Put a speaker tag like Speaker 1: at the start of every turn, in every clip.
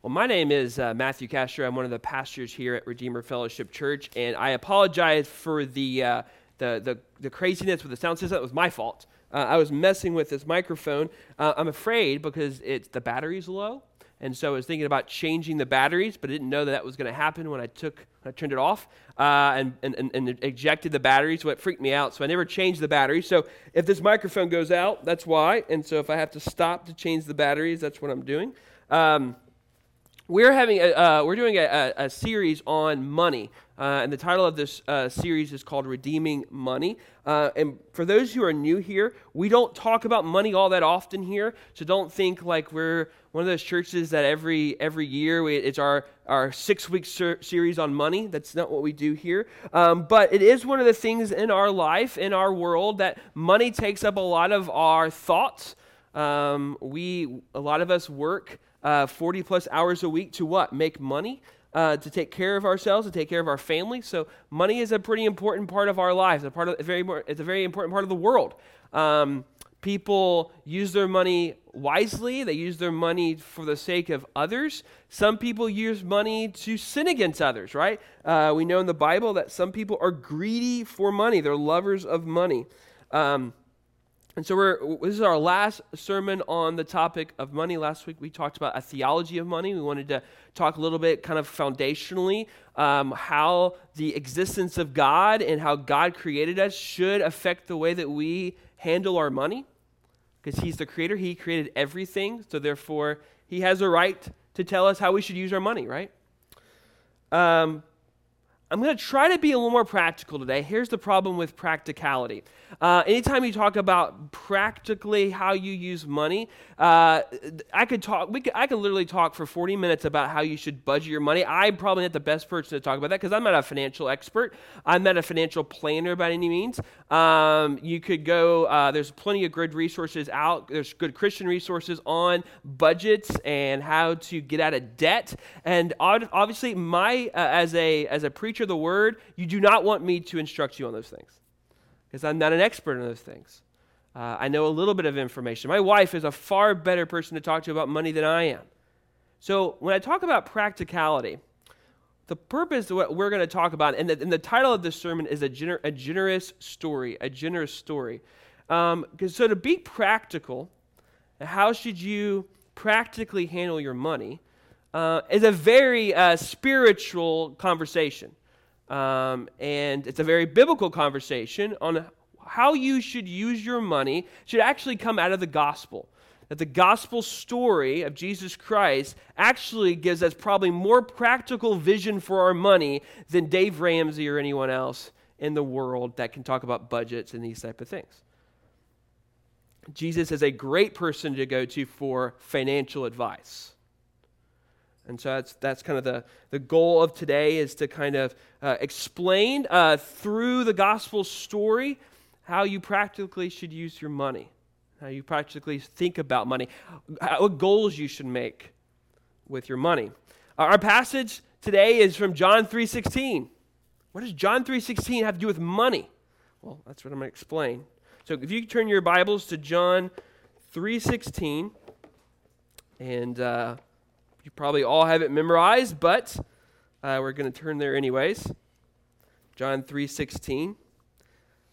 Speaker 1: Well, my name is uh, Matthew Castro. I'm one of the pastors here at Redeemer Fellowship Church, and I apologize for the, uh, the, the, the, craziness with the sound system. It was my fault. Uh, I was messing with this microphone. Uh, I'm afraid because it's, the battery's low, and so I was thinking about changing the batteries, but I didn't know that that was going to happen when I took I turned it off uh, and, and, and ejected the battery, so it freaked me out. So I never changed the battery. So if this microphone goes out, that's why. And so if I have to stop to change the batteries, that's what I'm doing. Um, we're having a, uh, we're doing a, a, series on money, uh, and the title of this uh, series is called "Redeeming Money." Uh, and for those who are new here, we don't talk about money all that often here, so don't think like we're one of those churches that every every year we, it's our our six week ser- series on money. That's not what we do here, um, but it is one of the things in our life, in our world, that money takes up a lot of our thoughts. Um, we a lot of us work uh, 40 plus hours a week to what? Make money, uh, to take care of ourselves, to take care of our family. So money is a pretty important part of our lives. A part of, a very, it's a very important part of the world. Um, people use their money wisely. They use their money for the sake of others. Some people use money to sin against others, right? Uh, we know in the Bible that some people are greedy for money. They're lovers of money. Um, and so we're, this is our last sermon on the topic of money. Last week we talked about a theology of money. We wanted to talk a little bit, kind of foundationally, um, how the existence of God and how God created us should affect the way that we handle our money. Because He's the creator, He created everything. So therefore, He has a right to tell us how we should use our money, right? Um, I'm going to try to be a little more practical today. Here's the problem with practicality. Uh, anytime you talk about practically how you use money, uh, I could talk. We could, I could literally talk for 40 minutes about how you should budget your money. I'm probably not the best person to talk about that because I'm not a financial expert. I'm not a financial planner by any means. Um, you could go. Uh, there's plenty of good resources out. There's good Christian resources on budgets and how to get out of debt. And obviously, my uh, as a as a preacher of the word, you do not want me to instruct you on those things because I'm not an expert in those things. Uh, I know a little bit of information. My wife is a far better person to talk to about money than I am. So when I talk about practicality, the purpose of what we're going to talk about, and the, and the title of this sermon is a, gener- a generous story, a generous story. Um, so to be practical, how should you practically handle your money, uh, is a very uh, spiritual conversation. Um, and it's a very biblical conversation on how you should use your money should actually come out of the gospel that the gospel story of Jesus Christ actually gives us probably more practical vision for our money than Dave Ramsey or anyone else in the world that can talk about budgets and these type of things. Jesus is a great person to go to for financial advice. And so that's, that's kind of the, the goal of today is to kind of uh, explain uh, through the gospel story how you practically should use your money, how you practically think about money, how, what goals you should make with your money. Our passage today is from John 3.16. What does John 3.16 have to do with money? Well, that's what I'm going to explain. So if you turn your Bibles to John 3.16 and... You probably all have it memorized, but uh, we're going to turn there anyways. John 3:16.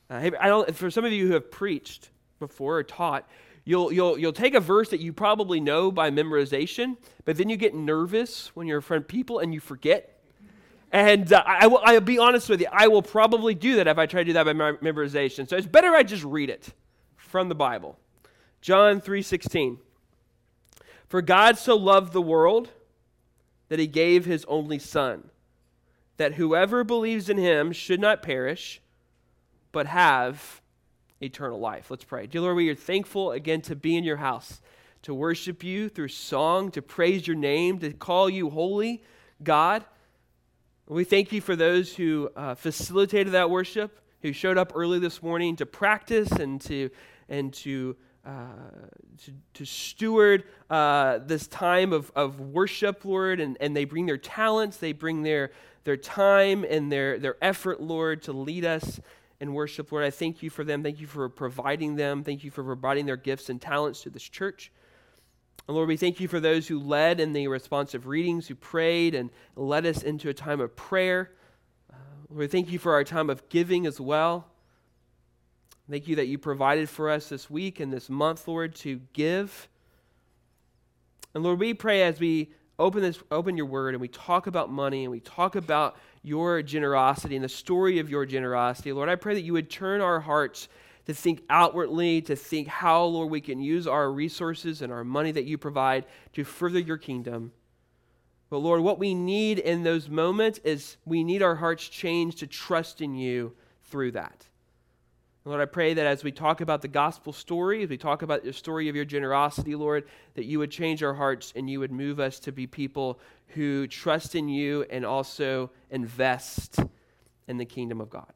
Speaker 1: Uh, I don't, for some of you who have preached before or taught, you'll, you'll, you'll take a verse that you probably know by memorization, but then you get nervous when you're in front of people and you forget. And uh, I will, I'll be honest with you, I will probably do that if I try to do that by memorization. So it's better I just read it from the Bible. John 3:16. For God so loved the world that he gave his only Son, that whoever believes in him should not perish, but have eternal life. Let's pray. Dear Lord, we are thankful again to be in your house, to worship you through song, to praise your name, to call you holy, God. We thank you for those who uh, facilitated that worship, who showed up early this morning to practice and to and to uh, to, to, steward uh, this time of, of worship, Lord, and, and they bring their talents, they bring their, their time and their, their effort, Lord, to lead us in worship, Lord. I thank you for them. Thank you for providing them. Thank you for providing their gifts and talents to this church. And Lord, we thank you for those who led in the responsive readings, who prayed and led us into a time of prayer. Uh, Lord, we thank you for our time of giving as well. Thank you that you provided for us this week and this month, Lord, to give. And Lord, we pray as we open this open your word and we talk about money and we talk about your generosity and the story of your generosity. Lord, I pray that you would turn our hearts to think outwardly, to think how, Lord, we can use our resources and our money that you provide to further your kingdom. But Lord, what we need in those moments is we need our hearts changed to trust in you through that. Lord, I pray that as we talk about the gospel story, as we talk about the story of your generosity, Lord, that you would change our hearts and you would move us to be people who trust in you and also invest in the kingdom of God.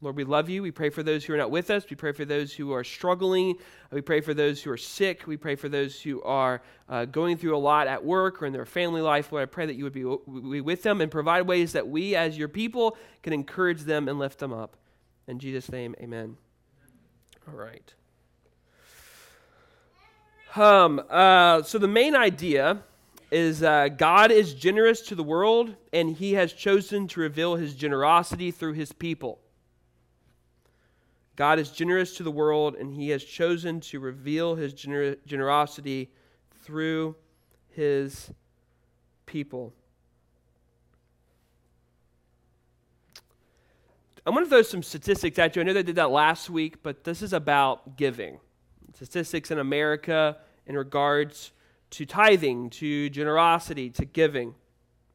Speaker 1: Lord, we love you. We pray for those who are not with us. We pray for those who are struggling. We pray for those who are sick. We pray for those who are uh, going through a lot at work or in their family life. Lord, I pray that you would be, be with them and provide ways that we, as your people, can encourage them and lift them up. In Jesus' name, amen. All right. Um, uh, so the main idea is uh, God is generous to the world, and he has chosen to reveal his generosity through his people. God is generous to the world, and he has chosen to reveal his gener- generosity through his people. I want to throw some statistics at you. I know they did that last week, but this is about giving. Statistics in America in regards to tithing, to generosity, to giving.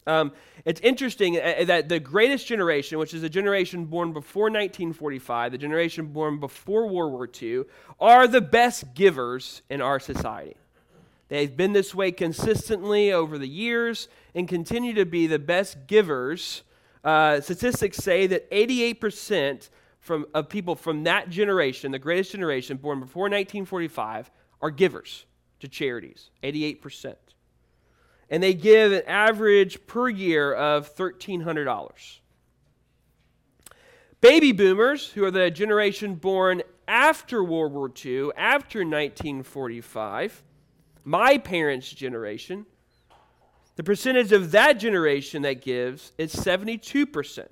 Speaker 1: Um, it's interesting uh, uh, that the greatest generation, which is a generation born before 1945, the generation born before World War II, are the best givers in our society. They've been this way consistently over the years and continue to be the best givers. Uh, statistics say that 88% from, of people from that generation, the greatest generation born before 1945, are givers to charities. 88% and they give an average per year of $1,300. Baby boomers, who are the generation born after World War II, after 1945, my parents' generation, the percentage of that generation that gives is 72%.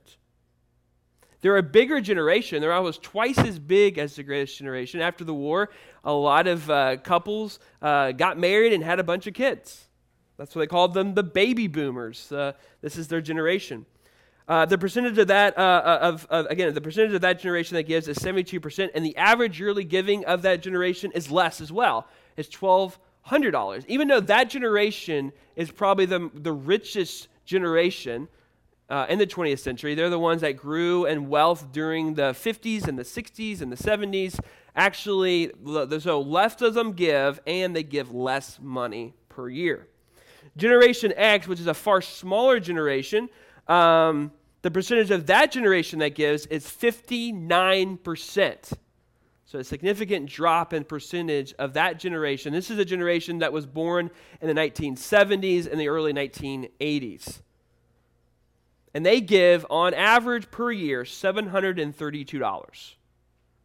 Speaker 1: They're a bigger generation. They're almost twice as big as the greatest generation. After the war, a lot of uh, couples uh, got married and had a bunch of kids. That's what they called them, the baby boomers. Uh, this is their generation. Uh, the percentage of that, uh, uh of, of, again, the percentage of that generation that gives is 72%, and the average yearly giving of that generation is less as well. It's $1,200. Even though that generation is probably the, the richest generation uh, in the 20th century, they're the ones that grew in wealth during the 50s and the 60s and the 70s. Actually, so them give, and they give less money per year. Generation X, which is a far smaller generation, um, the percentage of that generation that gives is 59%. So a significant drop in percentage of that generation. This is a generation that was born in the 1970s and the early 1980s. And they give, on average per year, $732. It's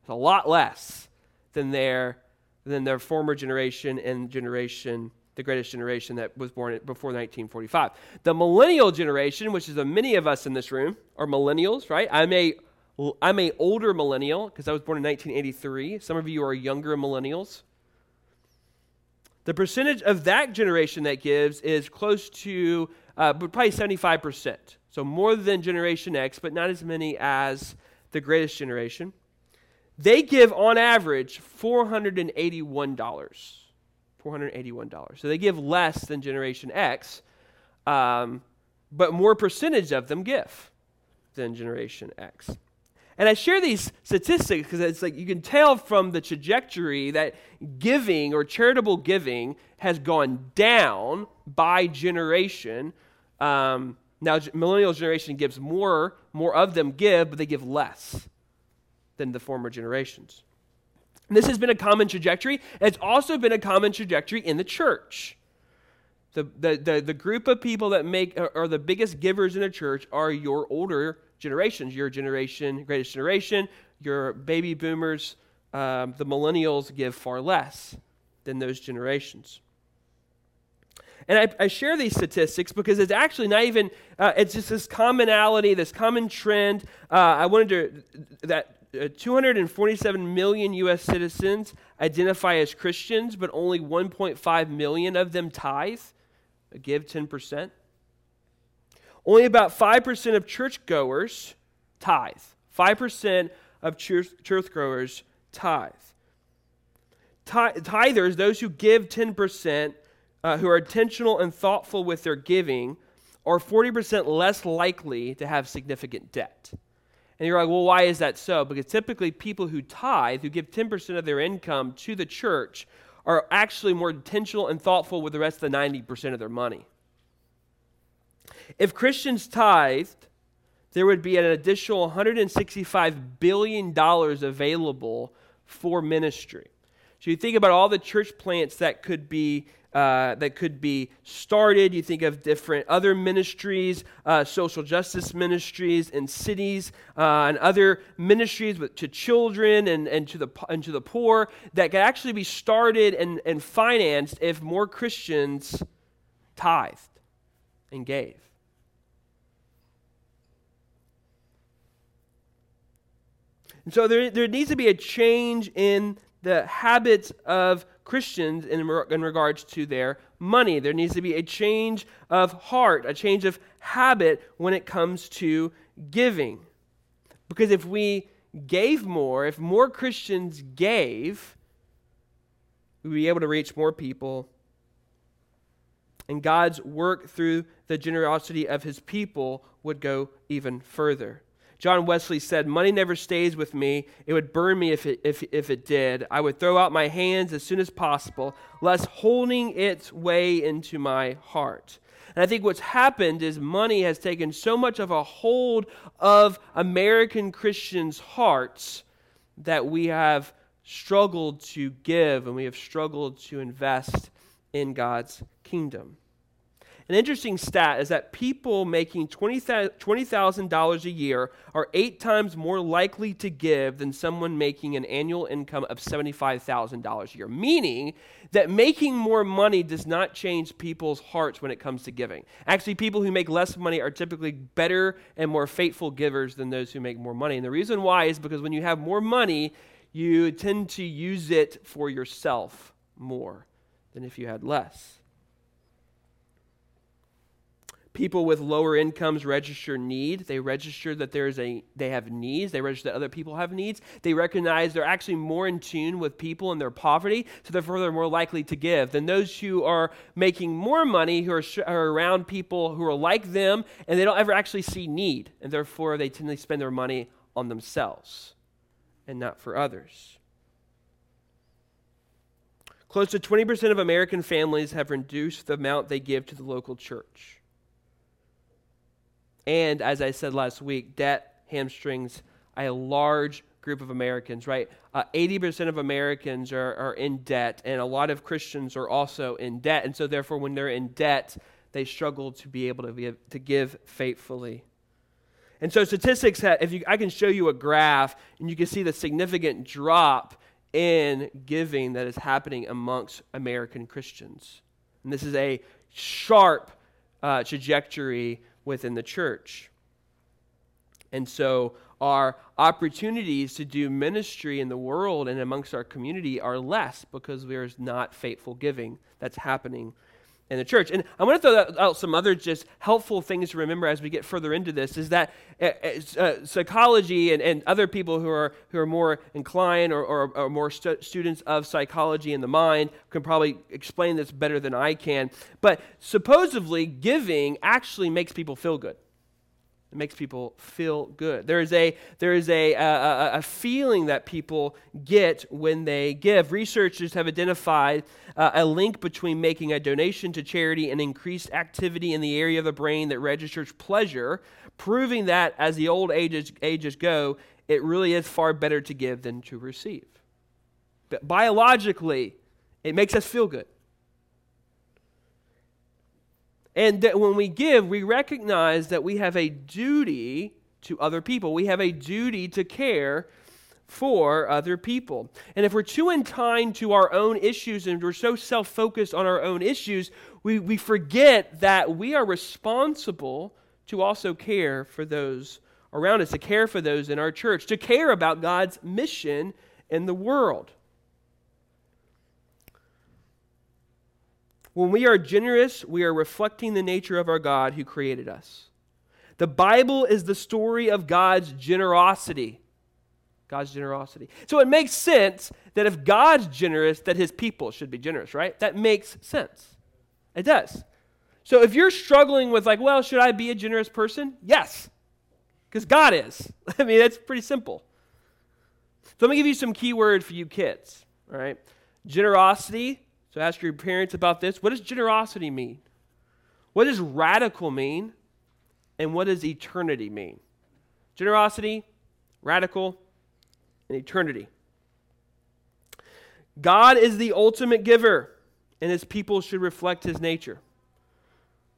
Speaker 1: a lot less than their, than their former generation and generation the greatest generation that was born before 1945. The millennial generation, which is the many of us in this room, are millennials, right? I'm a I'm a older millennial because I was born in 1983. Some of you are younger millennials. The percentage of that generation that gives is close to uh, probably 75%. So more than Generation X, but not as many as the greatest generation. They give on average $481. $481. So they give less than Generation X, um, but more percentage of them give than Generation X. And I share these statistics because it's like you can tell from the trajectory that giving or charitable giving has gone down by generation. Um, now, millennial generation gives more, more of them give, but they give less than the former generations. This has been a common trajectory. It's also been a common trajectory in the church. The, the, the, the group of people that make are the biggest givers in the church are your older generations, your generation, greatest generation, your baby boomers. Um, the millennials give far less than those generations. And I, I, share these statistics because it's actually not even, uh, it's just this commonality, this common trend. Uh, I wanted to, that uh, 247 million U.S. citizens identify as Christians, but only 1.5 million of them tithe, give 10%. Only about 5% of churchgoers tithe. 5% of church, churchgoers tithe. Tithers, those who give 10%, uh, who are intentional and thoughtful with their giving, are 40% less likely to have significant debt. And you're like, well, why is that so? Because typically people who tithe, who give 10% of their income to the church, are actually more intentional and thoughtful with the rest of the 90% of their money. If Christians tithed, there would be an additional $165 billion available for ministry. So you think about all the church plants that could be uh, that could be started. You think of different other ministries, uh, social justice ministries in cities, uh, and other ministries with, to children and, and, to the, and to the poor that could actually be started and, and financed if more Christians tithed and gave. And so there, there needs to be a change in the habits of Christians in, in regards to their money. There needs to be a change of heart, a change of habit when it comes to giving. Because if we gave more, if more Christians gave, we'd be able to reach more people. And God's work through the generosity of his people would go even further. John Wesley said, Money never stays with me. It would burn me if it, if, if it did. I would throw out my hands as soon as possible, lest holding its way into my heart. And I think what's happened is money has taken so much of a hold of American Christians' hearts that we have struggled to give and we have struggled to invest in God's kingdom. An interesting stat is that people making $20,000 a year are eight times more likely to give than someone making an annual income of $75,000 a year, meaning that making more money does not change people's hearts when it comes to giving. Actually, people who make less money are typically better and more faithful givers than those who make more money. And the reason why is because when you have more money, you tend to use it for yourself more than if you had less. people with lower incomes register need. They register that there's a they have needs. They register that other people have needs. They recognize they're actually more in tune with people and their poverty so therefore they're more likely to give than those who are making more money who are, are around people who are like them and they don't ever actually see need and therefore they tend to spend their money on themselves and not for others Close to 20% of American families have reduced the amount they give to the local church. And as I said last week, debt hamstrings a large group of Americans, right? Uh, 80% of Americans are, are in debt, and a lot of Christians are also in debt. And so, therefore, when they're in debt, they struggle to be able to give, to give faithfully. And so, statistics, have, if you, I can show you a graph, and you can see the significant drop in giving that is happening amongst American Christians. And this is a sharp uh, trajectory within the church. And so our opportunities to do ministry in the world and amongst our community are less because there's not faithful giving that's happening in the church. And I want to throw out some other just helpful things to remember as we get further into this is that uh, uh, psychology and, and other people who are, who are more inclined or, or, or more stu- students of psychology and the mind can probably explain this better than I can. But supposedly, giving actually makes people feel good. It makes people feel good. There is a, there is a, a, a feeling that people get when they give. Researchers have identified uh, a link between making a donation to charity and increased activity in the area of the brain that registers pleasure, proving that as the old ages, ages go, it really is far better to give than to receive. But biologically, it makes us feel good. And that when we give, we recognize that we have a duty to other people. We have a duty to care for other people. And if we're too entwined to our own issues and we're so self focused on our own issues, we, we forget that we are responsible to also care for those around us, to care for those in our church, to care about God's mission in the world. When we are generous, we are reflecting the nature of our God who created us. The Bible is the story of God's generosity. God's generosity. So it makes sense that if God's generous, that his people should be generous, right? That makes sense. It does. So if you're struggling with, like, well, should I be a generous person? Yes, because God is. I mean, that's pretty simple. So let me give you some key words for you kids, all right? Generosity. So ask your parents about this. What does generosity mean? What does radical mean? And what does eternity mean? Generosity, radical, and eternity. God is the ultimate giver, and his people should reflect his nature.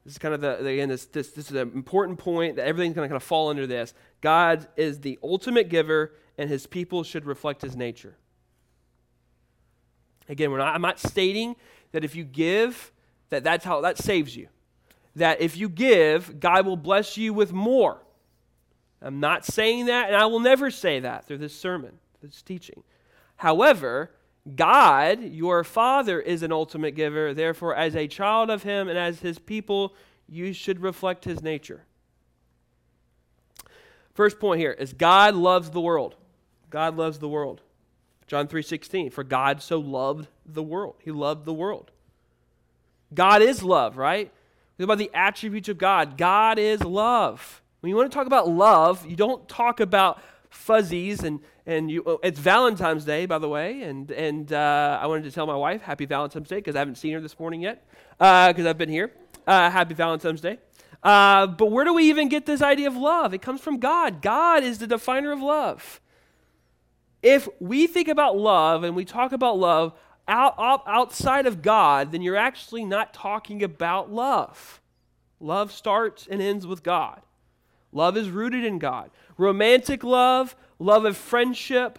Speaker 1: This is kind of the, again, this, this, this is an important point that everything's going to kind of fall under this. God is the ultimate giver, and his people should reflect his nature. Again, not, I'm not stating that if you give, that that's how that saves you. That if you give, God will bless you with more. I'm not saying that, and I will never say that through this sermon, this teaching. However, God, your Father, is an ultimate giver. Therefore, as a child of Him and as His people, you should reflect His nature. First point here is God loves the world. God loves the world. John 3:16, for God so loved the world. He loved the world. God is love, right? Think about the attributes of God. God is love. When you want to talk about love, you don't talk about fuzzies and and you, oh, it's Valentine's Day, by the way, and and uh, I wanted to tell my wife Happy Valentine's Day because I haven't seen her this morning yet because uh, I've been here. Uh, happy Valentine's Day. Uh, but where do we even get this idea of love? It comes from God. God is the definer of love. If we think about love and we talk about love out, out, outside of God, then you're actually not talking about love. Love starts and ends with God. Love is rooted in God. Romantic love, love of friendship,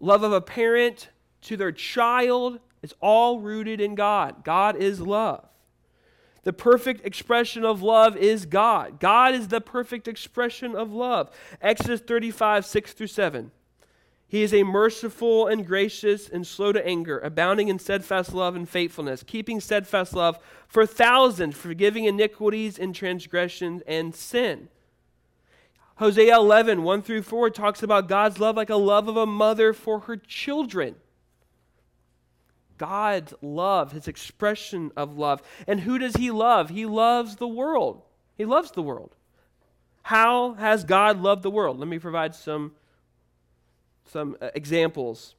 Speaker 1: love of a parent to their child, it's all rooted in God. God is love. The perfect expression of love is God. God is the perfect expression of love. Exodus 35, 6 through 7. He is a merciful and gracious and slow to anger, abounding in steadfast love and faithfulness, keeping steadfast love for thousands, forgiving iniquities and transgressions and sin. Hosea 11, 1 through 4 talks about God's love like a love of a mother for her children. God's love, his expression of love. And who does he love? He loves the world. He loves the world. How has God loved the world? Let me provide some, some uh, examples.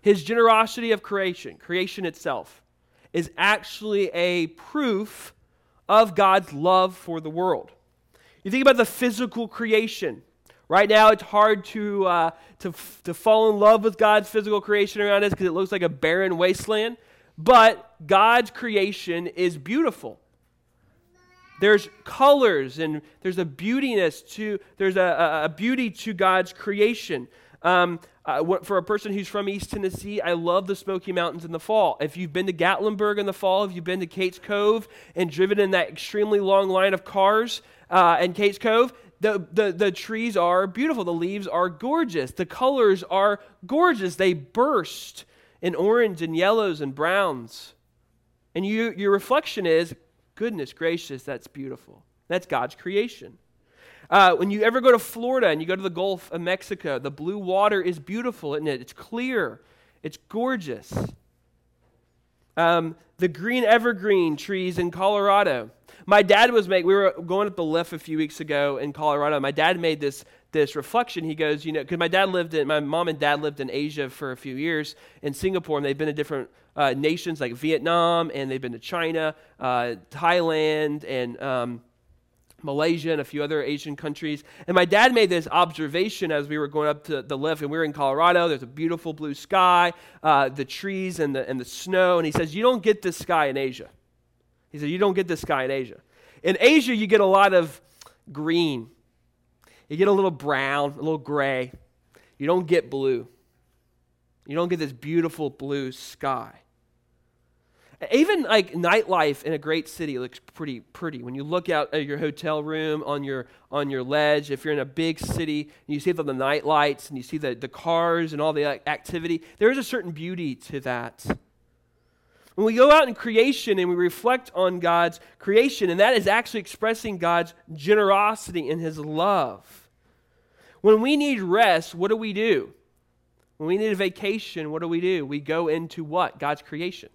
Speaker 1: His generosity of creation, creation itself, is actually a proof of God's love for the world. You think about the physical creation. Right now, it's hard to, uh, to, to fall in love with God's physical creation around us because it looks like a barren wasteland. But God's creation is beautiful. There's colors and there's a beautiness to there's a, a beauty to God's creation. Um, uh, for a person who's from East Tennessee, I love the Smoky Mountains in the fall. If you've been to Gatlinburg in the fall, if you've been to Cades Cove and driven in that extremely long line of cars, uh, and Cades Cove, the, the, the trees are beautiful. The leaves are gorgeous. The colors are gorgeous. They burst in orange and yellows and browns. And you, your reflection is, goodness gracious, that's beautiful. That's God's creation. Uh, when you ever go to Florida and you go to the Gulf of Mexico, the blue water is beautiful, isn't it? It's clear, it's gorgeous. Um, the green evergreen trees in Colorado. My dad was making, we were going up the lift a few weeks ago in Colorado. My dad made this, this reflection. He goes, you know, because my dad lived in, my mom and dad lived in Asia for a few years in Singapore, and they've been to different uh, nations like Vietnam, and they've been to China, uh, Thailand, and um, Malaysia and a few other Asian countries. And my dad made this observation as we were going up to the lift, and we were in Colorado. There's a beautiful blue sky, uh, the trees and the, and the snow. And he says, You don't get this sky in Asia. He said, You don't get this sky in Asia. In Asia, you get a lot of green. You get a little brown, a little gray. you don't get blue. You don't get this beautiful blue sky. Even like nightlife in a great city looks pretty pretty. When you look out at your hotel room on your on your ledge, if you're in a big city, and you see the, the night lights and you see the, the cars and all the activity, there is a certain beauty to that. When we go out in creation and we reflect on God's creation, and that is actually expressing God's generosity and his love. When we need rest, what do we do? When we need a vacation, what do we do? We go into what? God's creation.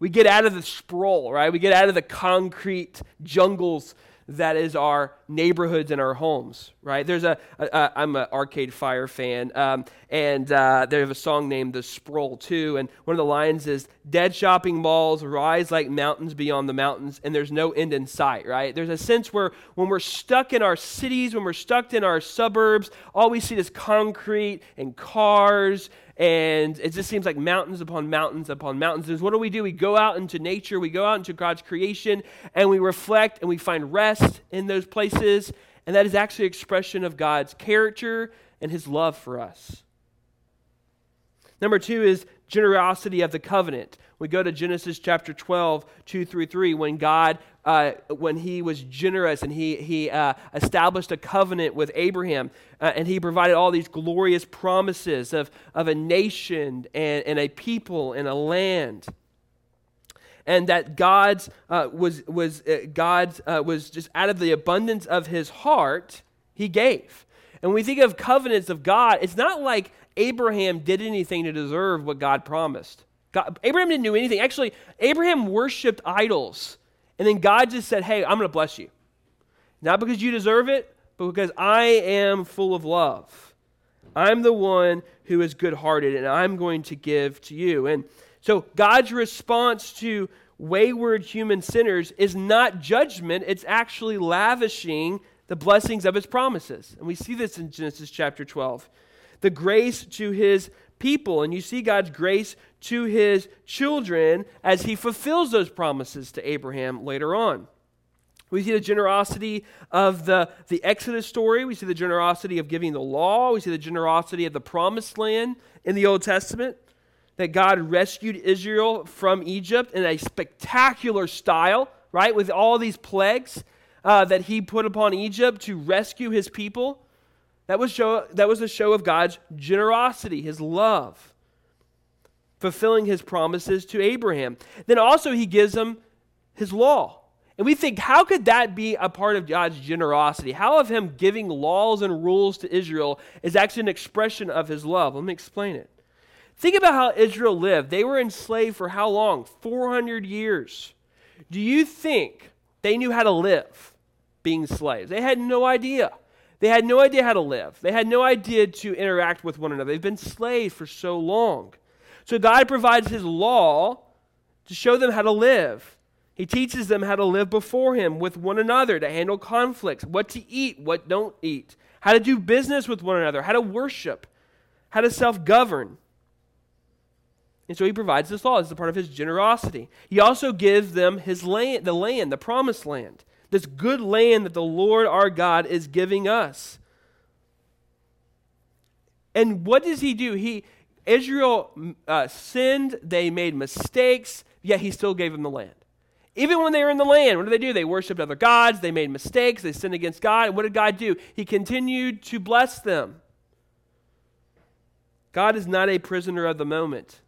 Speaker 1: We get out of the sprawl, right? We get out of the concrete jungles that is our neighborhoods and our homes, right? There's a, a, a I'm an Arcade Fire fan, um, and uh, have a song named The Sprawl too, and one of the lines is, Dead shopping malls rise like mountains beyond the mountains, and there's no end in sight, right? There's a sense where when we're stuck in our cities, when we're stuck in our suburbs, all we see is concrete and cars and it just seems like mountains upon mountains upon mountains. And what do we do? We go out into nature, we go out into God's creation, and we reflect and we find rest in those places. And that is actually expression of God's character and his love for us. Number two is generosity of the covenant. We go to Genesis chapter 12, 2 through 3, when God, uh, when he was generous and he, he uh, established a covenant with Abraham, uh, and he provided all these glorious promises of, of a nation and, and a people and a land. And that God's uh, was, was, uh, God's, uh, was just out of the abundance of his heart, he gave. And when we think of covenants of God, it's not like Abraham did anything to deserve what God promised. God, Abraham didn't do anything. Actually, Abraham worshiped idols. And then God just said, Hey, I'm going to bless you. Not because you deserve it, but because I am full of love. I'm the one who is good hearted, and I'm going to give to you. And so God's response to wayward human sinners is not judgment, it's actually lavishing the blessings of his promises. And we see this in Genesis chapter 12 the grace to his people. And you see God's grace to his children as he fulfills those promises to Abraham later on. We see the generosity of the, the Exodus story. We see the generosity of giving the law. We see the generosity of the promised land in the Old Testament. That God rescued Israel from Egypt in a spectacular style, right? With all these plagues uh, that he put upon Egypt to rescue his people. That was, show, that was a show of God's generosity, his love, fulfilling his promises to Abraham. Then also, he gives him his law. And we think, how could that be a part of God's generosity? How of him giving laws and rules to Israel is actually an expression of his love? Let me explain it. Think about how Israel lived. They were enslaved for how long? 400 years. Do you think they knew how to live being slaves? They had no idea. They had no idea how to live. They had no idea to interact with one another. They've been slaves for so long. So God provides His law to show them how to live. He teaches them how to live before Him with one another, to handle conflicts, what to eat, what don't eat, how to do business with one another, how to worship, how to self govern. And so he provides this law as a part of his generosity. He also gives them his land, the land, the promised land this good land that the Lord our God is giving us. And what does he do? He Israel uh, sinned, they made mistakes, yet he still gave them the land. Even when they were in the land, what did they do? They worshiped other gods, they made mistakes, they sinned against God. And what did God do? He continued to bless them. God is not a prisoner of the moment.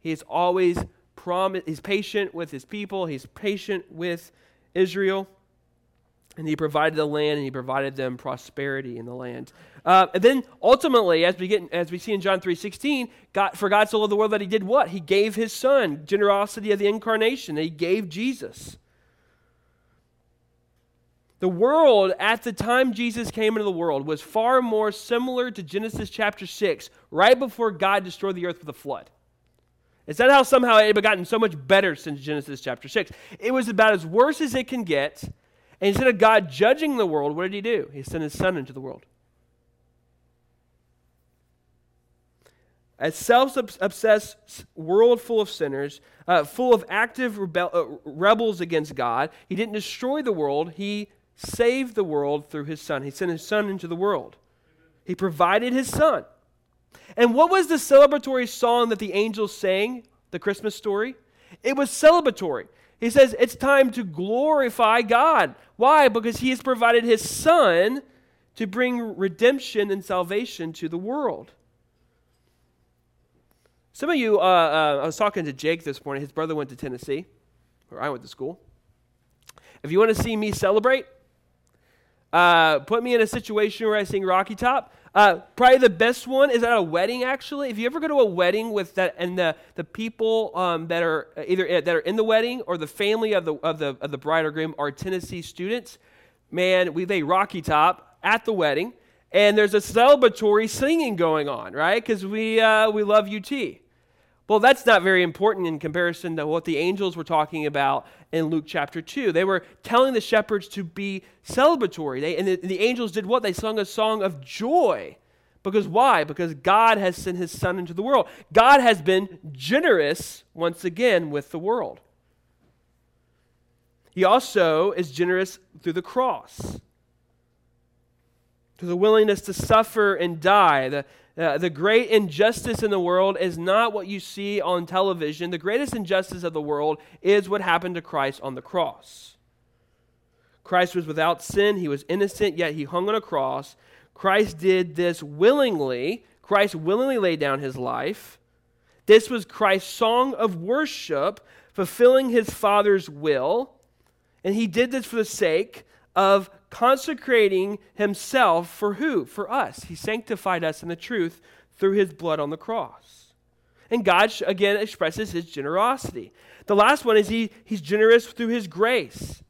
Speaker 1: He is always promise he's patient with his people, he's patient with Israel and he provided the land and he provided them prosperity in the land uh, and then ultimately as we get as we see in john 3.16 god for god so loved the world that he did what he gave his son generosity of the incarnation he gave jesus the world at the time jesus came into the world was far more similar to genesis chapter 6 right before god destroyed the earth with a flood is that how somehow it had gotten so much better since genesis chapter 6 it was about as worse as it can get and instead of God judging the world, what did he do? He sent his son into the world. A self obsessed world full of sinners, uh, full of active rebel- uh, rebels against God, he didn't destroy the world, he saved the world through his son. He sent his son into the world. He provided his son. And what was the celebratory song that the angels sang, the Christmas story? It was celebratory. He says it's time to glorify God. Why? Because he has provided his son to bring redemption and salvation to the world. Some of you, uh, uh, I was talking to Jake this morning. His brother went to Tennessee, where I went to school. If you want to see me celebrate, uh, put me in a situation where I sing Rocky Top. Uh, probably the best one is at a wedding. Actually, if you ever go to a wedding with that, and the the people um, that are either uh, that are in the wedding or the family of the of the of the bride or groom are Tennessee students, man, we lay Rocky Top at the wedding, and there's a celebratory singing going on, right? Because we uh, we love UT. Well, that's not very important in comparison to what the angels were talking about in Luke chapter 2. They were telling the shepherds to be celebratory. They, and the, the angels did what? They sung a song of joy. Because why? Because God has sent his son into the world. God has been generous once again with the world. He also is generous through the cross, through the willingness to suffer and die, the, uh, the great injustice in the world is not what you see on television. The greatest injustice of the world is what happened to Christ on the cross. Christ was without sin, he was innocent, yet he hung on a cross. Christ did this willingly. Christ willingly laid down his life. This was Christ's song of worship, fulfilling his Father's will. And he did this for the sake of consecrating himself for who? For us. He sanctified us in the truth through his blood on the cross. And God, again, expresses his generosity. The last one is he, he's generous through his grace.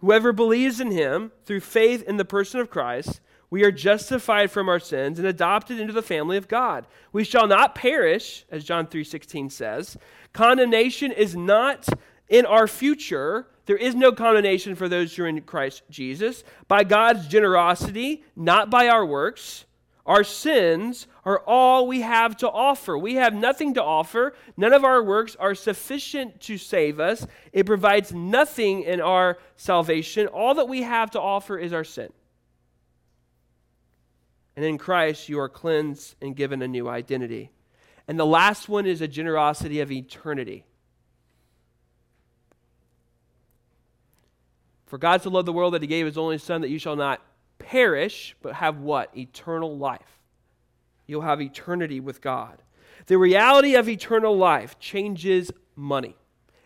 Speaker 1: Whoever believes in him through faith in the person of Christ, we are justified from our sins and adopted into the family of God. We shall not perish, as John 3:16 says. Condemnation is not in our future, there is no condemnation for those who are in Christ Jesus. By God's generosity, not by our works, our sins are all we have to offer. We have nothing to offer. None of our works are sufficient to save us. It provides nothing in our salvation. All that we have to offer is our sin. And in Christ, you are cleansed and given a new identity. And the last one is a generosity of eternity. For God so loved the world that he gave his only Son that you shall not perish, but have what? Eternal life. You'll have eternity with God. The reality of eternal life changes money,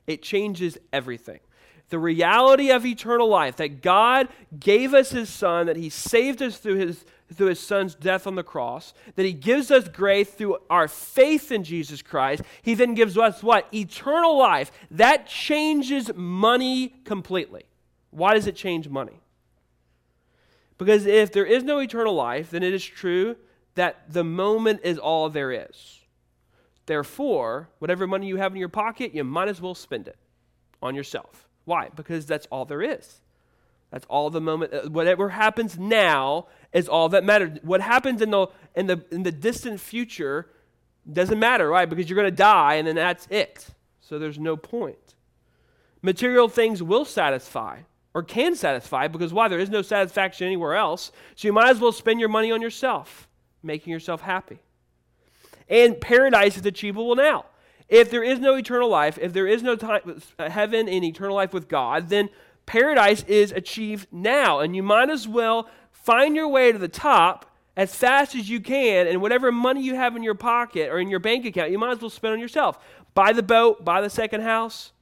Speaker 1: it changes everything. The reality of eternal life that God gave us his Son, that he saved us through his, through his Son's death on the cross, that he gives us grace through our faith in Jesus Christ. He then gives us what? Eternal life. That changes money completely. Why does it change money? Because if there is no eternal life, then it is true that the moment is all there is. Therefore, whatever money you have in your pocket, you might as well spend it on yourself. Why? Because that's all there is. That's all the moment. Uh, whatever happens now is all that matters. What happens in the in the in the distant future doesn't matter, right? Because you're going to die, and then that's it. So there's no point. Material things will satisfy, or can satisfy because why? There is no satisfaction anywhere else. So you might as well spend your money on yourself, making yourself happy. And paradise is achievable now. If there is no eternal life, if there is no time, heaven and eternal life with God, then paradise is achieved now. And you might as well find your way to the top as fast as you can, and whatever money you have in your pocket or in your bank account, you might as well spend on yourself. Buy the boat, buy the second house,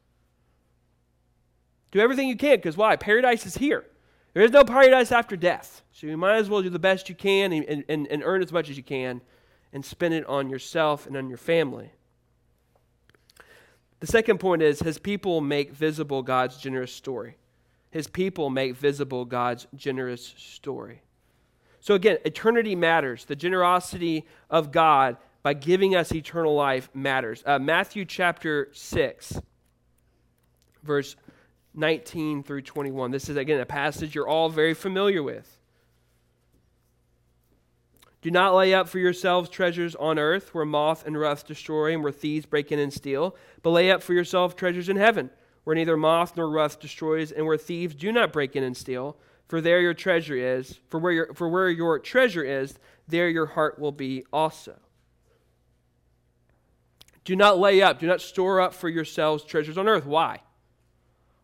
Speaker 1: do everything you can because why? Paradise is here. There is no paradise after death. So you might as well do the best you can and, and, and earn as much as you can and spend it on yourself and on your family. The second point is his people make visible God's generous story. His people make visible God's generous story. So again, eternity matters. The generosity of God by giving us eternal life matters. Uh, Matthew chapter 6, verse 19 through 21. This is, again, a passage you're all very familiar with. Do not lay up for yourselves treasures on earth where moth and rust destroy and where thieves break in and steal, but lay up for yourselves treasures in heaven where neither moth nor rust destroys and where thieves do not break in and steal. for there your treasure is, for where your, for where your treasure is, there your heart will be also. Do not lay up, do not store up for yourselves treasures on earth. Why?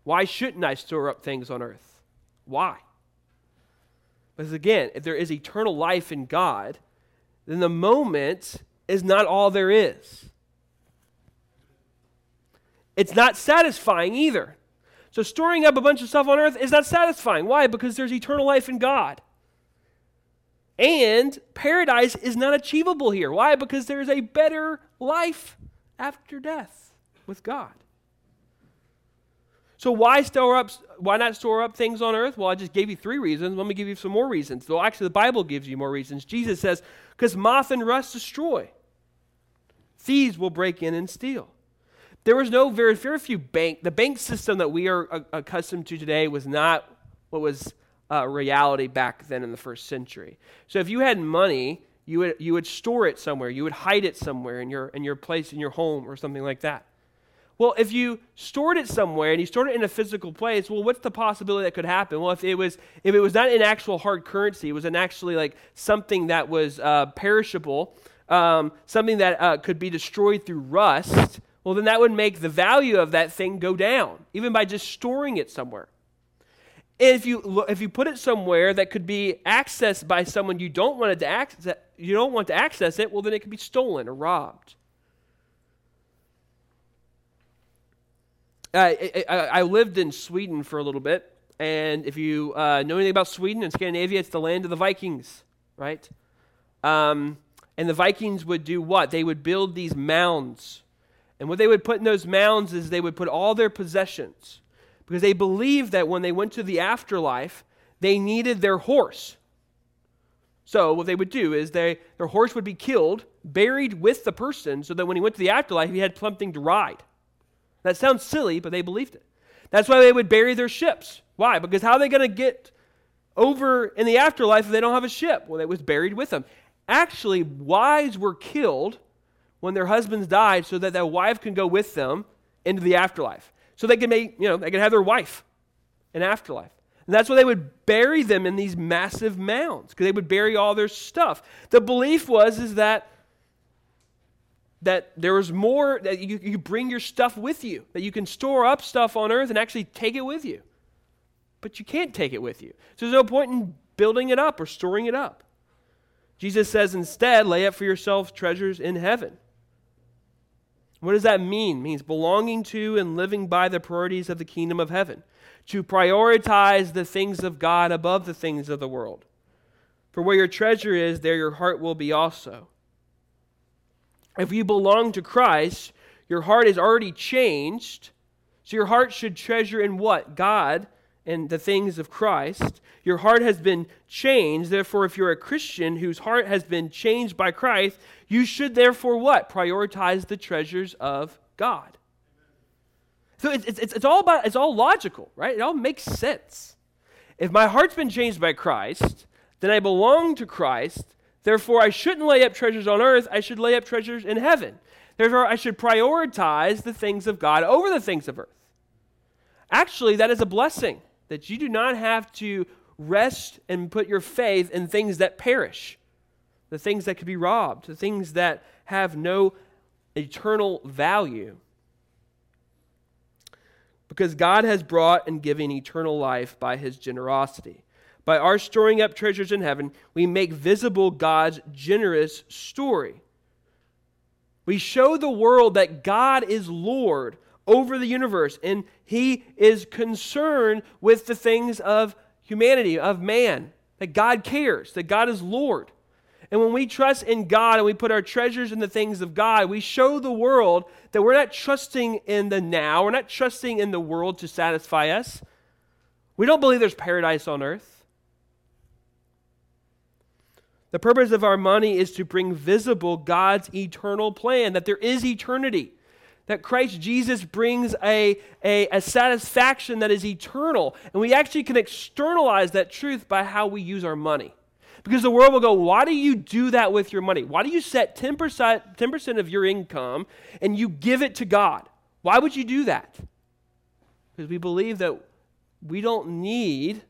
Speaker 1: Why shouldn't I store up things on earth? Why? Because again, if there is eternal life in God, then the moment is not all there is. It's not satisfying either. So storing up a bunch of stuff on earth is not satisfying. Why? Because there's eternal life in God. And paradise is not achievable here. Why? Because there's a better life after death with God. So why store up why not store up things on earth? Well, I just gave you three reasons. Let me give you some more reasons. Well, actually the Bible gives you more reasons. Jesus says, because moth and rust destroy. Thieves will break in and steal. There was no very, very few bank. The bank system that we are accustomed to today was not what was uh, reality back then in the first century. So if you had money, you would you would store it somewhere. You would hide it somewhere in your in your place in your home or something like that. Well, if you stored it somewhere and you stored it in a physical place, well, what's the possibility that could happen? Well, if it was if it was not in actual hard currency, it was an actually like something that was uh, perishable, um, something that uh, could be destroyed through rust well, then that would make the value of that thing go down, even by just storing it somewhere. If you, if you put it somewhere that could be accessed by someone you don't want to access, you don't want to access it, well, then it could be stolen or robbed. I, I, I lived in Sweden for a little bit, and if you uh, know anything about Sweden and Scandinavia, it's the land of the Vikings, right? Um, and the Vikings would do what? They would build these mounds and what they would put in those mounds is they would put all their possessions because they believed that when they went to the afterlife, they needed their horse. So what they would do is they, their horse would be killed, buried with the person, so that when he went to the afterlife, he had something to ride. That sounds silly, but they believed it. That's why they would bury their ships. Why? Because how are they going to get over in the afterlife if they don't have a ship? Well, it was buried with them. Actually, wives were killed when their husbands died so that their wife can go with them into the afterlife. So they can make, you know, they can have their wife in afterlife. And that's why they would bury them in these massive mounds, because they would bury all their stuff. The belief was is that that there is more that you, you bring your stuff with you, that you can store up stuff on earth and actually take it with you. But you can't take it with you. So there's no point in building it up or storing it up. Jesus says instead, lay up for yourselves treasures in heaven what does that mean? It means belonging to and living by the priorities of the kingdom of heaven, to prioritize the things of God above the things of the world. For where your treasure is, there your heart will be also. If you belong to Christ, your heart is already changed. So your heart should treasure in what? God and the things of Christ. Your heart has been changed. Therefore, if you're a Christian whose heart has been changed by Christ, you should therefore what? Prioritize the treasures of God. So it's, it's, it's all about, it's all logical, right? It all makes sense. If my heart's been changed by Christ, then I belong to Christ. Therefore, I shouldn't lay up treasures on earth. I should lay up treasures in heaven. Therefore, I should prioritize the things of God over the things of earth. Actually, that is a blessing that you do not have to rest and put your faith in things that perish, the things that could be robbed, the things that have no eternal value. Because God has brought and given eternal life by his generosity. By our storing up treasures in heaven, we make visible God's generous story. We show the world that God is Lord over the universe, and he is concerned with the things of humanity, of man, that God cares, that God is Lord. And when we trust in God and we put our treasures in the things of God, we show the world that we're not trusting in the now, we're not trusting in the world to satisfy us. We don't believe there's paradise on earth. The purpose of our money is to bring visible God's eternal plan, that there is eternity that Christ Jesus brings a, a, a, satisfaction that is eternal. And we actually can externalize that truth by how we use our money. Because the world will go, why do you do that with your money? Why do you set 10%, 10% of your income and you give it to God? Why would you do that? Because we believe that we don't need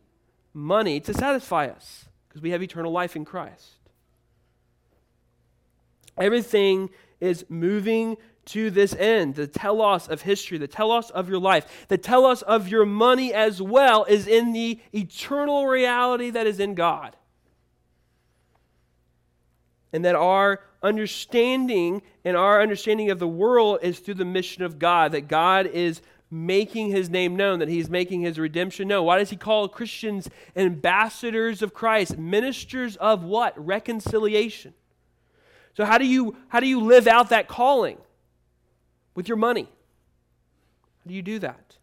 Speaker 1: money to satisfy us because we have eternal life in Christ. Everything is moving to this end. The telos of history, the telos of your life, the telos of your money as well is in the eternal reality that is in God. And that our understanding and our understanding of the world is through the mission of God, that God is making his name known, that he's making his redemption known. Why does he call Christians ambassadors of Christ, ministers of what? Reconciliation. So how do you how do you live out that calling? With your money. How do you do that?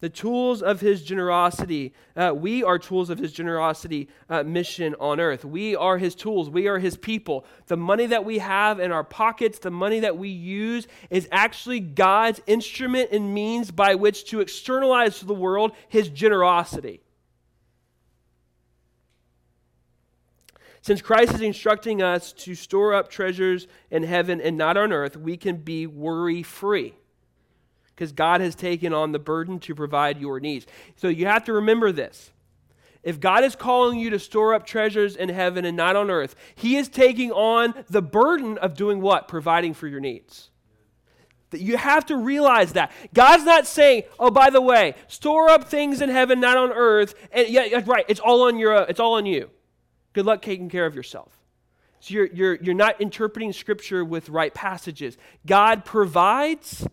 Speaker 1: The tools of his generosity. Uh, we are tools of his generosity uh, mission on earth. We are his tools. We are his people. The money that we have in our pockets, the money that we use, is actually God's instrument and means by which to externalize to the world his generosity. Since Christ is instructing us to store up treasures in heaven and not on earth, we can be worry free because God has taken on the burden to provide your needs. So you have to remember this. If God is calling you to store up treasures in heaven and not on earth, He is taking on the burden of doing what? Providing for your needs. You have to realize that. God's not saying, oh, by the way, store up things in heaven, not on earth. And yeah, right, it's all on your, it's all on you. Good luck taking care of yourself. So you're, you're, you're not interpreting Scripture with right passages. God provides,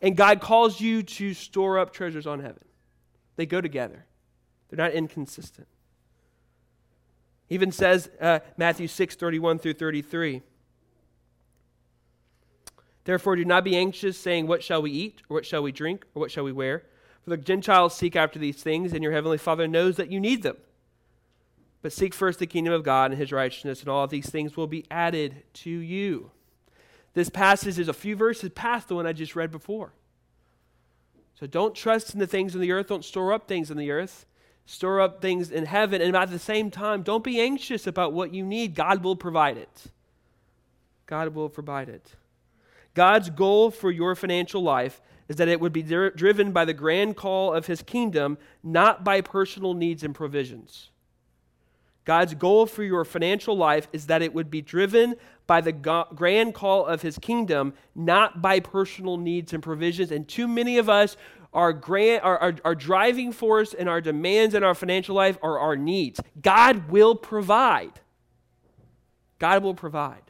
Speaker 1: and God calls you to store up treasures on heaven. They go together, they're not inconsistent. Even says uh, Matthew 6 31 through 33. Therefore, do not be anxious, saying, What shall we eat, or what shall we drink, or what shall we wear? For the Gentiles seek after these things, and your heavenly Father knows that you need them. But seek first the kingdom of God and his righteousness, and all these things will be added to you. This passage is a few verses past the one I just read before. So don't trust in the things in the earth. Don't store up things in the earth. Store up things in heaven. And at the same time, don't be anxious about what you need. God will provide it. God will provide it. God's goal for your financial life is that it would be driven by the grand call of his kingdom, not by personal needs and provisions. God's goal for your financial life is that it would be driven by the grand call of his kingdom, not by personal needs and provisions. And too many of us, our, grand, our, our, our driving force and our demands in our financial life are our needs. God will provide. God will provide.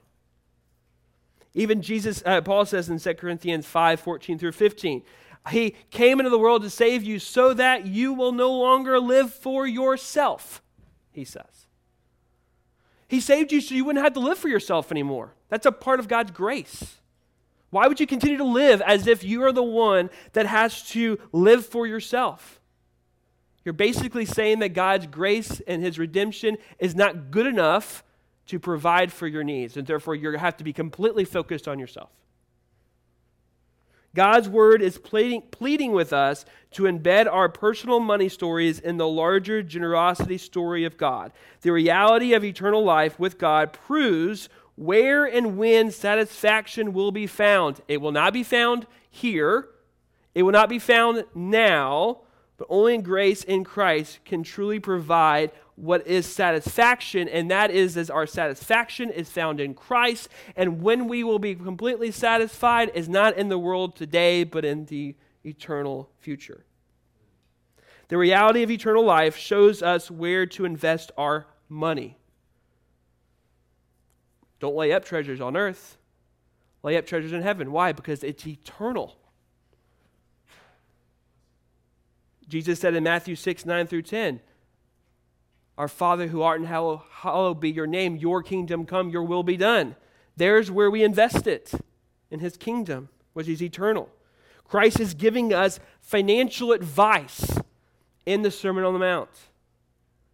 Speaker 1: Even Jesus, uh, Paul says in 2 Corinthians 5 14 through 15, He came into the world to save you so that you will no longer live for yourself, he says. He saved you so you wouldn't have to live for yourself anymore. That's a part of God's grace. Why would you continue to live as if you are the one that has to live for yourself? You're basically saying that God's grace and his redemption is not good enough to provide for your needs, and therefore you have to be completely focused on yourself. God's word is pleading, pleading with us to embed our personal money stories in the larger generosity story of God. The reality of eternal life with God proves where and when satisfaction will be found. It will not be found here, it will not be found now, but only in grace in Christ can truly provide what is satisfaction, and that is as our satisfaction is found in Christ. And when we will be completely satisfied is not in the world today, but in the eternal future. The reality of eternal life shows us where to invest our money. Don't lay up treasures on earth, lay up treasures in heaven. Why? Because it's eternal. Jesus said in Matthew 6 9 through 10, our Father who art in hell, hallowed be your name. Your kingdom come, your will be done. There's where we invest it in his kingdom, which is eternal. Christ is giving us financial advice in the Sermon on the Mount.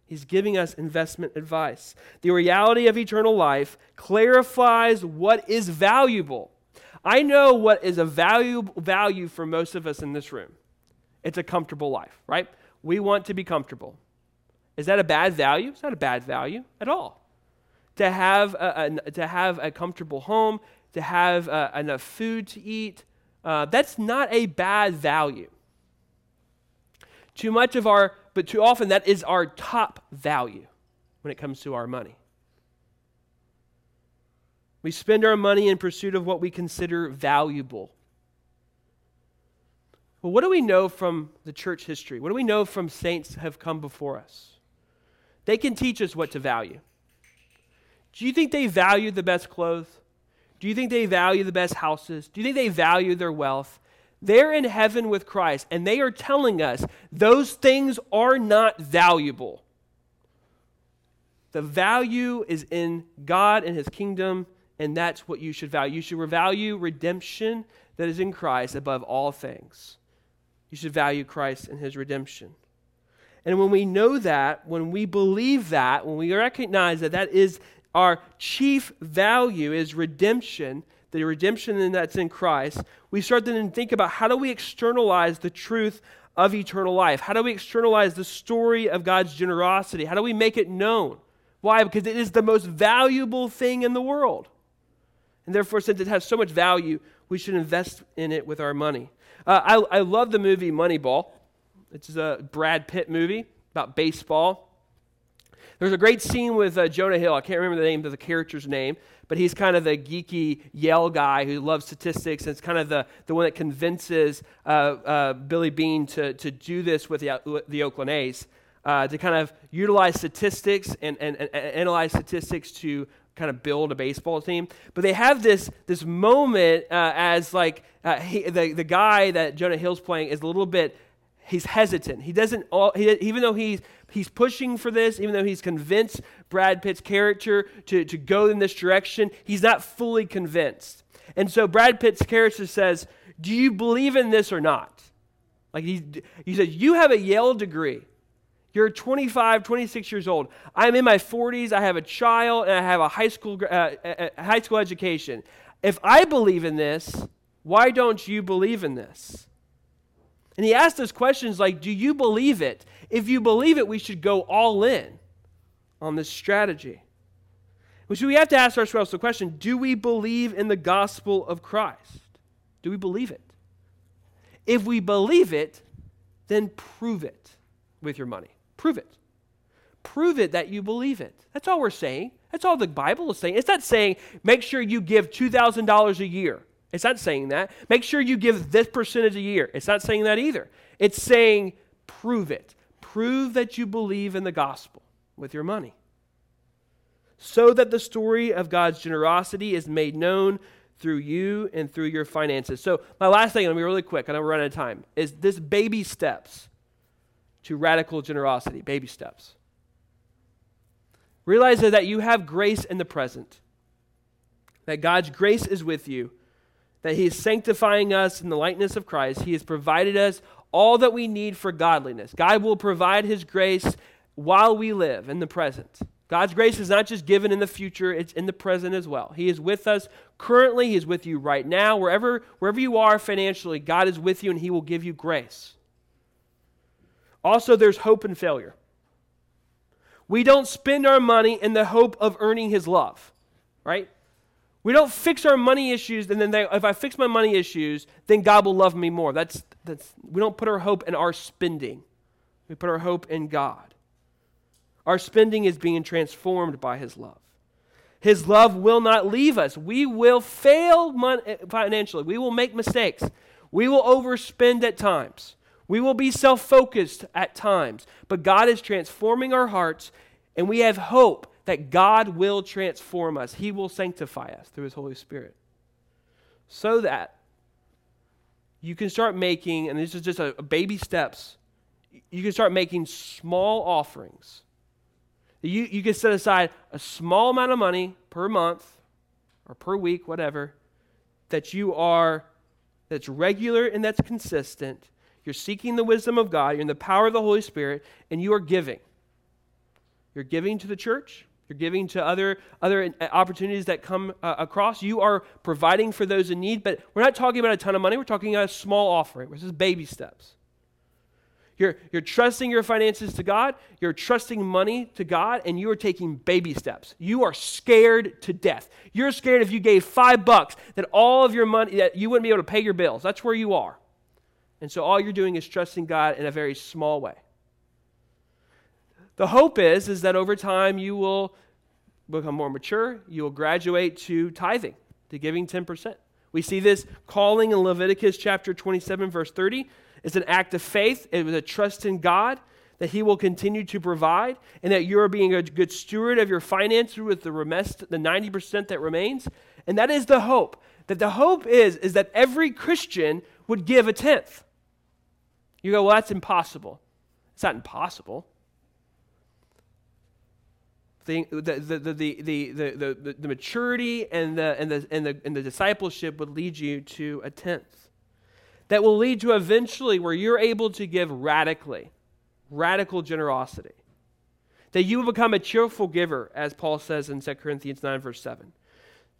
Speaker 1: He's giving us investment advice. The reality of eternal life clarifies what is valuable. I know what is a value, value for most of us in this room. It's a comfortable life, right? We want to be comfortable. Is that a bad value? It's not a bad value at all. To have a, a to have a comfortable home, to have uh, enough food to eat, uh, that's not a bad value. Too much of our but too often that is our top value when it comes to our money. We spend our money in pursuit of what we consider valuable. Well, what do we know from the church history? What do we know from saints have come before us? They can teach us what to value. Do you think they value the best clothes? Do you think they value the best houses? Do you think they value their wealth? They're in heaven with Christ, and they are telling us those things are not valuable. The value is in God and His kingdom, and that's what you should value. You should value redemption that is in Christ above all things. You should value Christ and his redemption. And when we know that, when we believe that, when we recognize that that is our chief value is redemption, the redemption that's in Christ, we start then to think about how do we externalize the truth of eternal life? How do we externalize the story of God's generosity? How do we make it known? Why? Because it is the most valuable thing in the world. And therefore, since it has so much value, we should invest in it with our money. Uh, I, I love the movie Moneyball. It's a Brad Pitt movie about baseball. There's a great scene with uh, Jonah Hill. I can't remember the name of the character's name, but he's kind of the geeky Yale guy who loves statistics, and it's kind of the, the one that convinces uh, uh, Billy Beane to, to do this with the, the Oakland A's, uh, to kind of utilize statistics and, and, and analyze statistics to kind of build a baseball team. But they have this this moment uh, as like uh, he, the the guy that Jonah Hill's playing is a little bit he's hesitant. He doesn't all, he, even though he's he's pushing for this, even though he's convinced Brad Pitt's character to to go in this direction, he's not fully convinced. And so Brad Pitt's character says, "Do you believe in this or not?" Like he he says, "You have a Yale degree." You're 25, 26 years old. I'm in my 40s. I have a child and I have a high school, uh, a high school education. If I believe in this, why don't you believe in this? And he asked us questions like Do you believe it? If you believe it, we should go all in on this strategy. Which we have to ask ourselves the question Do we believe in the gospel of Christ? Do we believe it? If we believe it, then prove it with your money. Prove it. Prove it that you believe it. That's all we're saying. That's all the Bible is saying. It's not saying make sure you give $2,000 a year. It's not saying that. Make sure you give this percentage a year. It's not saying that either. It's saying prove it. Prove that you believe in the gospel with your money. So that the story of God's generosity is made known through you and through your finances. So, my last thing, let me be really quick, I know we're running out of time, is this baby steps to radical generosity, baby steps. Realize that you have grace in the present, that God's grace is with you, that He is sanctifying us in the likeness of Christ. He has provided us all that we need for godliness. God will provide His grace while we live in the present. God's grace is not just given in the future, it's in the present as well. He is with us currently, He is with you right now. Wherever, wherever you are financially, God is with you and He will give you grace. Also, there's hope and failure. We don't spend our money in the hope of earning his love, right? We don't fix our money issues, and then they, if I fix my money issues, then God will love me more. That's, that's, we don't put our hope in our spending, we put our hope in God. Our spending is being transformed by his love. His love will not leave us. We will fail financially, we will make mistakes, we will overspend at times. We will be self focused at times, but God is transforming our hearts, and we have hope that God will transform us. He will sanctify us through His Holy Spirit. So that you can start making, and this is just a, a baby steps, you can start making small offerings. You, you can set aside a small amount of money per month or per week, whatever, that you are, that's regular and that's consistent you're seeking the wisdom of God, you're in the power of the Holy Spirit, and you are giving. You're giving to the church, you're giving to other, other opportunities that come uh, across. You are providing for those in need, but we're not talking about a ton of money. We're talking about a small offering, which is baby steps. You're, you're trusting your finances to God, you're trusting money to God, and you are taking baby steps. You are scared to death. You're scared if you gave five bucks that all of your money, that you wouldn't be able to pay your bills. That's where you are. And so all you're doing is trusting God in a very small way. The hope is, is that over time you will become more mature, you will graduate to tithing, to giving 10%. We see this calling in Leviticus chapter 27, verse 30. It's an act of faith, it was a trust in God that He will continue to provide, and that you're being a good steward of your finances with the, remest, the 90% that remains. And that is the hope. That the hope is, is that every Christian would give a tenth. You go, well, that's impossible. It's not impossible. The, the, the, the, the, the, the, maturity and the, and, the, and, the, and the discipleship would lead you to a tenth. That will lead to eventually where you're able to give radically, radical generosity. That you will become a cheerful giver, as Paul says in 2 Corinthians 9, verse 7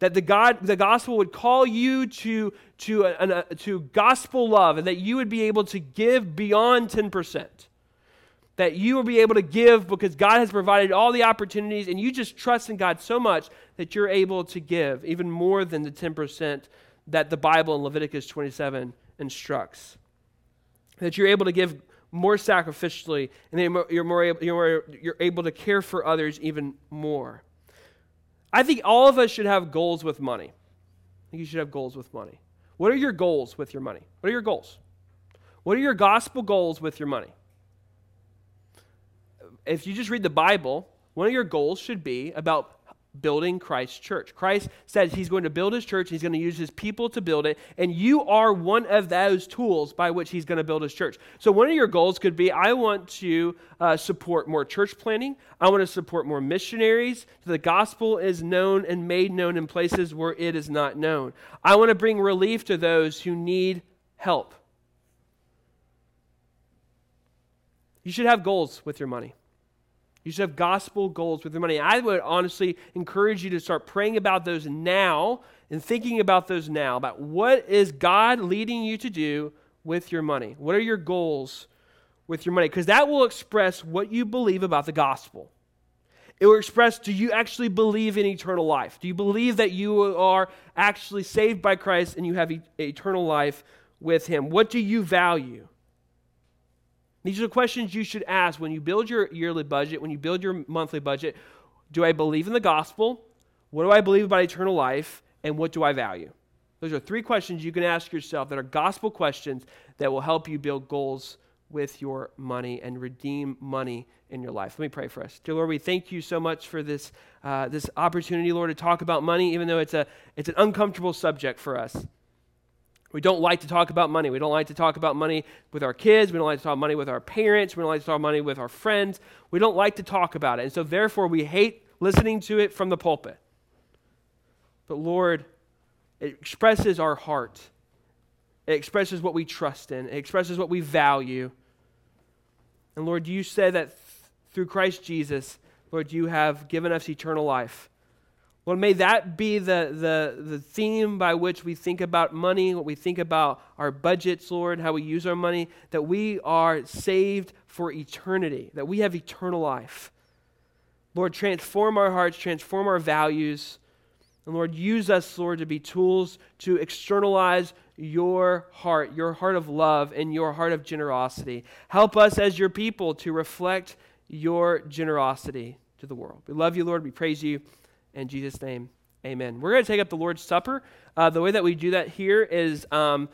Speaker 1: that the God, the gospel would call you to, to, a, a, to gospel love and that you would be able to give beyond 10%. That you will be able to give because God has provided all the opportunities and you just trust in God so much that you're able to give even more than the 10% that the Bible in Leviticus 27 instructs. That you're able to give more sacrificially and then you're, more able, you're, more, you're able to care for others even more. I think all of us should have goals with money. I think you should have goals with money. What are your goals with your money? What are your goals? What are your gospel goals with your money? If you just read the Bible, one of your goals should be about building Christ's church. Christ says he's going to build his church, he's going to use his people to build it, and you are one of those tools by which he's going to build his church. So, one of your goals could be I want to uh, support more church planting, I want to support more missionaries. So the gospel is known and made known in places where it is not known. I want to bring relief to those who need help. You should have goals with your money. You should have gospel goals with your money. I would honestly encourage you to start praying about those now and thinking about those now about what is God leading you to do with your money? What are your goals with your money? Because that will express what you believe about the gospel. It will express do you actually believe in eternal life? Do you believe that you are actually saved by Christ and you have eternal life with Him? What do you value? These are the questions you should ask when you build your yearly budget, when you build your monthly budget. Do I believe in the gospel? What do I believe about eternal life? And what do I value? Those are three questions you can ask yourself that are gospel questions that will help you build goals with your money and redeem money in your life. Let me pray for us. Dear Lord, we thank you so much for this, uh, this opportunity, Lord, to talk about money, even though it's, a, it's an uncomfortable subject for us. We don't like to talk about money. We don't like to talk about money with our kids. We don't like to talk money with our parents. We don't like to talk money with our friends. We don't like to talk about it. And so, therefore, we hate listening to it from the pulpit. But, Lord, it expresses our heart, it expresses what we trust in, it expresses what we value. And, Lord, you said that th- through Christ Jesus, Lord, you have given us eternal life. Lord, may that be the, the, the theme by which we think about money, what we think about our budgets, Lord, how we use our money, that we are saved for eternity, that we have eternal life. Lord, transform our hearts, transform our values. And Lord, use us, Lord, to be tools to externalize your heart, your heart of love, and your heart of generosity. Help us as your people to reflect your generosity to the world. We love you, Lord. We praise you. In Jesus' name, amen. We're going to take up the Lord's Supper. Uh, the way that we do that here is um,